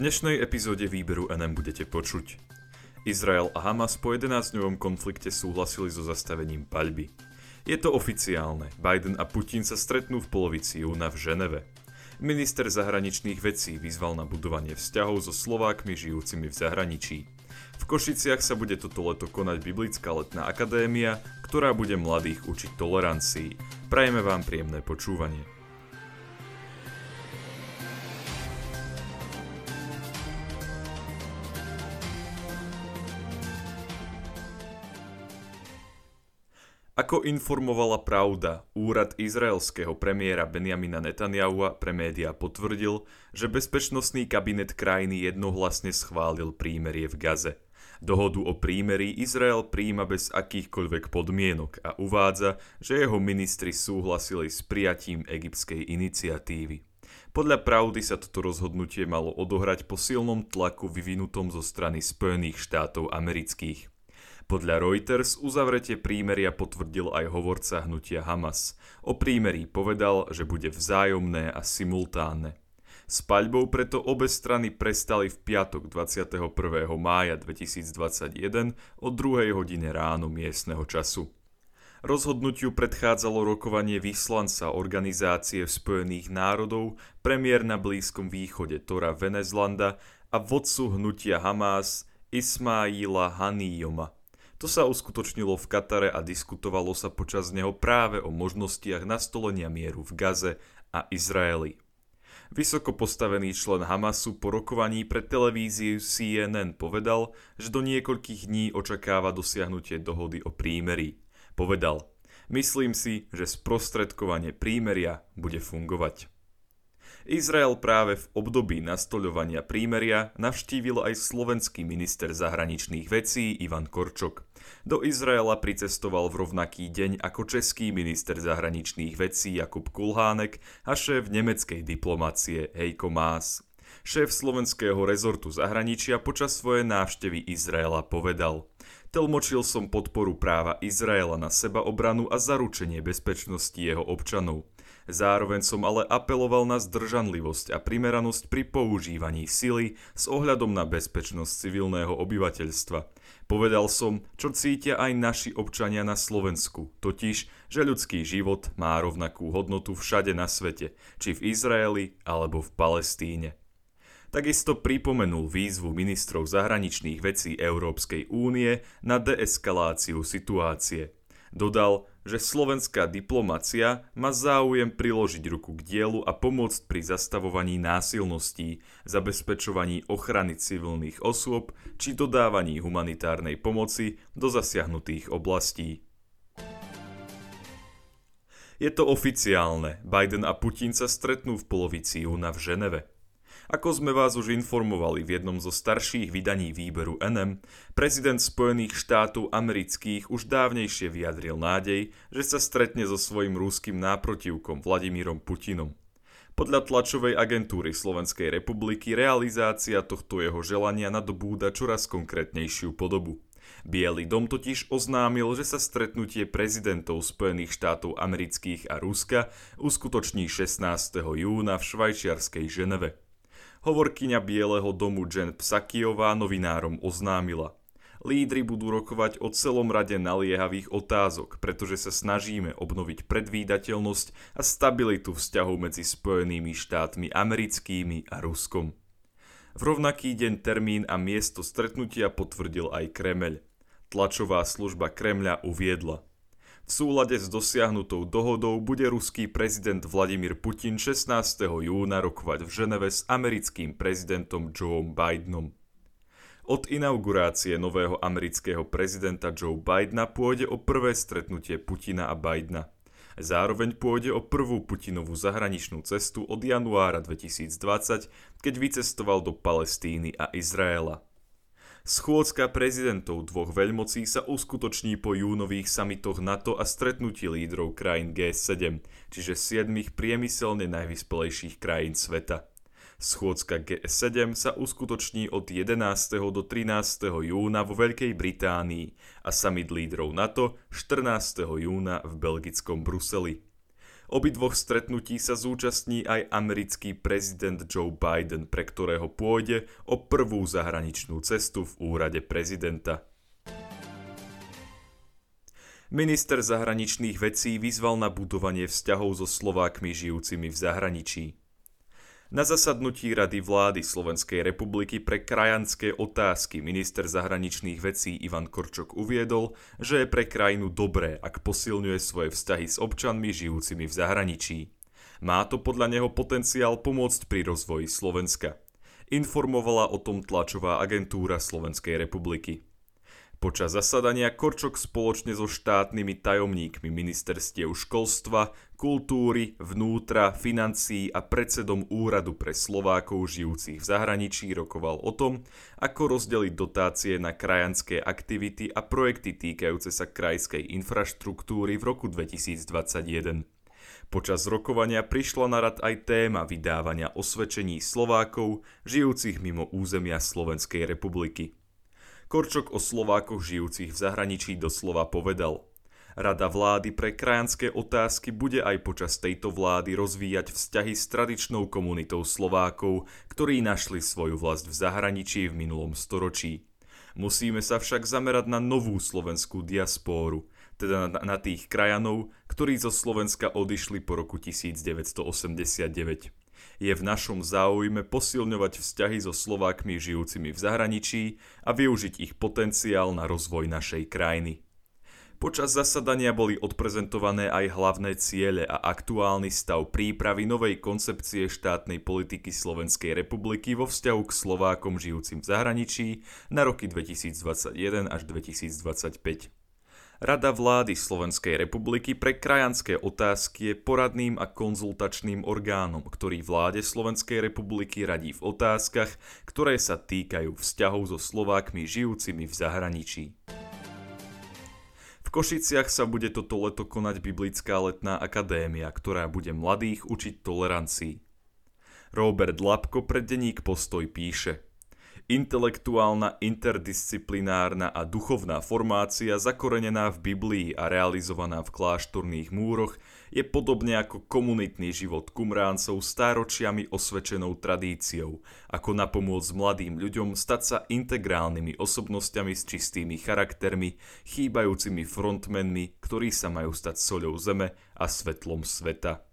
dnešnej epizóde výberu NM budete počuť. Izrael a Hamas po 11-dňovom konflikte súhlasili so zastavením paľby. Je to oficiálne, Biden a Putin sa stretnú v polovici júna v Ženeve. Minister zahraničných vecí vyzval na budovanie vzťahov so Slovákmi žijúcimi v zahraničí. V Košiciach sa bude toto leto konať Biblická letná akadémia, ktorá bude mladých učiť tolerancii. Prajeme vám príjemné počúvanie. Ako informovala Pravda, úrad izraelského premiéra Benjamina Netanyahua pre média potvrdil, že bezpečnostný kabinet krajiny jednohlasne schválil prímerie v Gaze. Dohodu o prímerí Izrael príjima bez akýchkoľvek podmienok a uvádza, že jeho ministri súhlasili s prijatím egyptskej iniciatívy. Podľa pravdy sa toto rozhodnutie malo odohrať po silnom tlaku vyvinutom zo strany Spojených štátov amerických. Podľa Reuters uzavretie prímeria potvrdil aj hovorca hnutia Hamas. O prímerí povedal, že bude vzájomné a simultánne. S paľbou preto obe strany prestali v piatok 21. mája 2021 o 2. hodine ráno miestneho času. Rozhodnutiu predchádzalo rokovanie vyslanca Organizácie spojených národov, premiér na Blízkom východe Tora Venezlanda a vodcu hnutia Hamas Ismaila Haniyoma – to sa uskutočnilo v Katare a diskutovalo sa počas neho práve o možnostiach nastolenia mieru v Gaze a Izraeli. Vysoko postavený člen Hamasu po rokovaní pre televíziu CNN povedal, že do niekoľkých dní očakáva dosiahnutie dohody o prímeri. Povedal, myslím si, že sprostredkovanie prímeria bude fungovať. Izrael práve v období nastoľovania prímeria navštívil aj slovenský minister zahraničných vecí Ivan Korčok. Do Izraela pricestoval v rovnaký deň ako český minister zahraničných vecí Jakub Kulhánek a šéf nemeckej diplomácie Heiko Maas. Šéf slovenského rezortu zahraničia počas svojej návštevy Izraela povedal Tlmočil som podporu práva Izraela na sebaobranu a zaručenie bezpečnosti jeho občanov. Zároveň som ale apeloval na zdržanlivosť a primeranosť pri používaní sily s ohľadom na bezpečnosť civilného obyvateľstva. Povedal som, čo cítia aj naši občania na Slovensku, totiž, že ľudský život má rovnakú hodnotu všade na svete, či v Izraeli alebo v Palestíne. Takisto pripomenul výzvu ministrov zahraničných vecí Európskej únie na deeskaláciu situácie. Dodal, že slovenská diplomacia má záujem priložiť ruku k dielu a pomôcť pri zastavovaní násilností, zabezpečovaní ochrany civilných osôb či dodávaní humanitárnej pomoci do zasiahnutých oblastí. Je to oficiálne, Biden a Putin sa stretnú v polovici júna v Ženeve. Ako sme vás už informovali v jednom zo starších vydaní výberu NM, prezident Spojených štátov amerických už dávnejšie vyjadril nádej, že sa stretne so svojím rúským náprotivkom Vladimírom Putinom. Podľa tlačovej agentúry Slovenskej republiky realizácia tohto jeho želania nadobúda čoraz konkrétnejšiu podobu. Bielý dom totiž oznámil, že sa stretnutie prezidentov Spojených štátov amerických a Ruska uskutoční 16. júna v švajčiarskej Ženeve. Hovorkyňa Bieleho domu Jen Psakiová novinárom oznámila. Lídry budú rokovať o celom rade naliehavých otázok, pretože sa snažíme obnoviť predvídateľnosť a stabilitu vzťahov medzi Spojenými štátmi americkými a Ruskom. V rovnaký deň termín a miesto stretnutia potvrdil aj Kremeľ. Tlačová služba Kremľa uviedla – v súlade s dosiahnutou dohodou bude ruský prezident Vladimír Putin 16. júna rokovať v Ženeve s americkým prezidentom Joe Bidenom. Od inaugurácie nového amerického prezidenta Joe Bidena pôjde o prvé stretnutie Putina a Bidena. Zároveň pôjde o prvú Putinovú zahraničnú cestu od januára 2020, keď vycestoval do Palestíny a Izraela. Schôdzka prezidentov dvoch veľmocí sa uskutoční po júnových samitoch NATO a stretnutí lídrov krajín G7, čiže siedmých priemyselne najvyspelejších krajín sveta. Schôdzka G7 sa uskutoční od 11. do 13. júna vo Veľkej Británii a summit lídrov NATO 14. júna v belgickom Bruseli. Obidvoch stretnutí sa zúčastní aj americký prezident Joe Biden, pre ktorého pôjde o prvú zahraničnú cestu v úrade prezidenta. Minister zahraničných vecí vyzval na budovanie vzťahov so Slovákmi žijúcimi v zahraničí. Na zasadnutí Rady vlády Slovenskej republiky pre krajanské otázky minister zahraničných vecí Ivan Korčok uviedol, že je pre krajinu dobré, ak posilňuje svoje vzťahy s občanmi žijúcimi v zahraničí. Má to podľa neho potenciál pomôcť pri rozvoji Slovenska. Informovala o tom tlačová agentúra Slovenskej republiky. Počas zasadania Korčok spoločne so štátnymi tajomníkmi ministerstiev školstva, kultúry, vnútra, financií a predsedom Úradu pre Slovákov žijúcich v zahraničí rokoval o tom, ako rozdeliť dotácie na krajanské aktivity a projekty týkajúce sa krajskej infraštruktúry v roku 2021. Počas rokovania prišla na rad aj téma vydávania osvedčení Slovákov žijúcich mimo územia Slovenskej republiky. Korčok o Slovákoch žijúcich v zahraničí doslova povedal. Rada vlády pre krajanské otázky bude aj počas tejto vlády rozvíjať vzťahy s tradičnou komunitou Slovákov, ktorí našli svoju vlast v zahraničí v minulom storočí. Musíme sa však zamerať na novú slovenskú diaspóru, teda na, na tých krajanov, ktorí zo Slovenska odišli po roku 1989. Je v našom záujme posilňovať vzťahy so Slovákmi žijúcimi v zahraničí a využiť ich potenciál na rozvoj našej krajiny. Počas zasadania boli odprezentované aj hlavné ciele a aktuálny stav prípravy novej koncepcie štátnej politiky Slovenskej republiky vo vzťahu k Slovákom žijúcim v zahraničí na roky 2021 až 2025. Rada vlády Slovenskej republiky pre krajanské otázky je poradným a konzultačným orgánom, ktorý vláde Slovenskej republiky radí v otázkach, ktoré sa týkajú vzťahov so Slovákmi žijúcimi v zahraničí. V Košiciach sa bude toto leto konať Biblická letná akadémia, ktorá bude mladých učiť tolerancii. Robert Lapko pre denník Postoj píše – Intelektuálna, interdisciplinárna a duchovná formácia zakorenená v Biblii a realizovaná v kláštorných múroch je podobne ako komunitný život kumráncov stáročiami osvedčenou tradíciou, ako napomôcť mladým ľuďom stať sa integrálnymi osobnosťami s čistými charaktermi, chýbajúcimi frontmenmi, ktorí sa majú stať soľou zeme a svetlom sveta.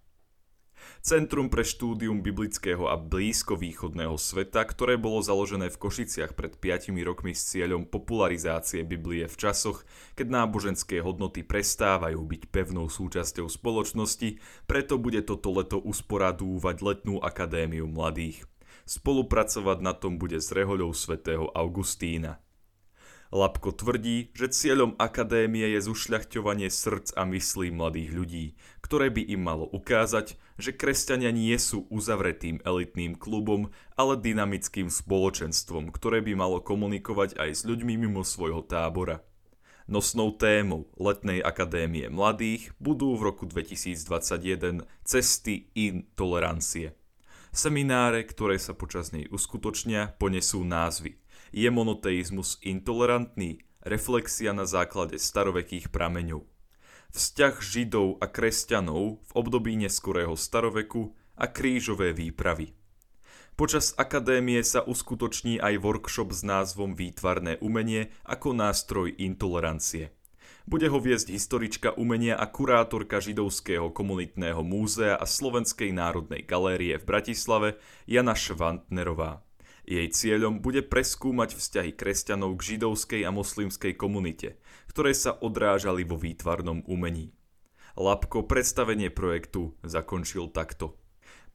Centrum pre štúdium biblického a blízkovýchodného sveta, ktoré bolo založené v Košiciach pred 5 rokmi s cieľom popularizácie Biblie v časoch, keď náboženské hodnoty prestávajú byť pevnou súčasťou spoločnosti, preto bude toto leto usporadúvať letnú akadémiu mladých. Spolupracovať na tom bude s rehoľou svätého Augustína. Lapko tvrdí, že cieľom akadémie je zušľachťovanie srdc a myslí mladých ľudí, ktoré by im malo ukázať, že kresťania nie sú uzavretým elitným klubom, ale dynamickým spoločenstvom, ktoré by malo komunikovať aj s ľuďmi mimo svojho tábora. Nosnou témou Letnej akadémie mladých budú v roku 2021 cesty intolerancie. Semináre, ktoré sa počas nej uskutočnia, ponesú názvy Je monoteizmus intolerantný? Reflexia na základe starovekých prameňov vzťah Židov a kresťanov v období neskorého staroveku a krížové výpravy. Počas akadémie sa uskutoční aj workshop s názvom Výtvarné umenie ako nástroj intolerancie. Bude ho viesť historička umenia a kurátorka Židovského komunitného múzea a Slovenskej národnej galérie v Bratislave Jana Švantnerová. Jej cieľom bude preskúmať vzťahy kresťanov k židovskej a moslimskej komunite, ktoré sa odrážali vo výtvarnom umení. Lapko predstavenie projektu zakončil takto.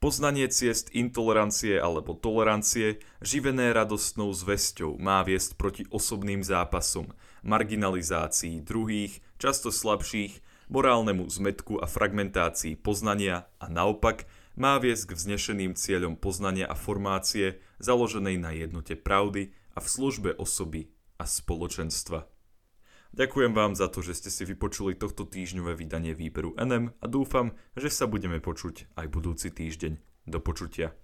Poznanie ciest intolerancie alebo tolerancie, živené radostnou zväzťou, má viesť proti osobným zápasom, marginalizácii druhých, často slabších, morálnemu zmetku a fragmentácii poznania a naopak má viesť k vznešeným cieľom poznania a formácie založenej na jednote pravdy a v službe osoby a spoločenstva. Ďakujem vám za to, že ste si vypočuli tohto týždňové vydanie výberu NM a dúfam, že sa budeme počuť aj budúci týždeň. Do počutia.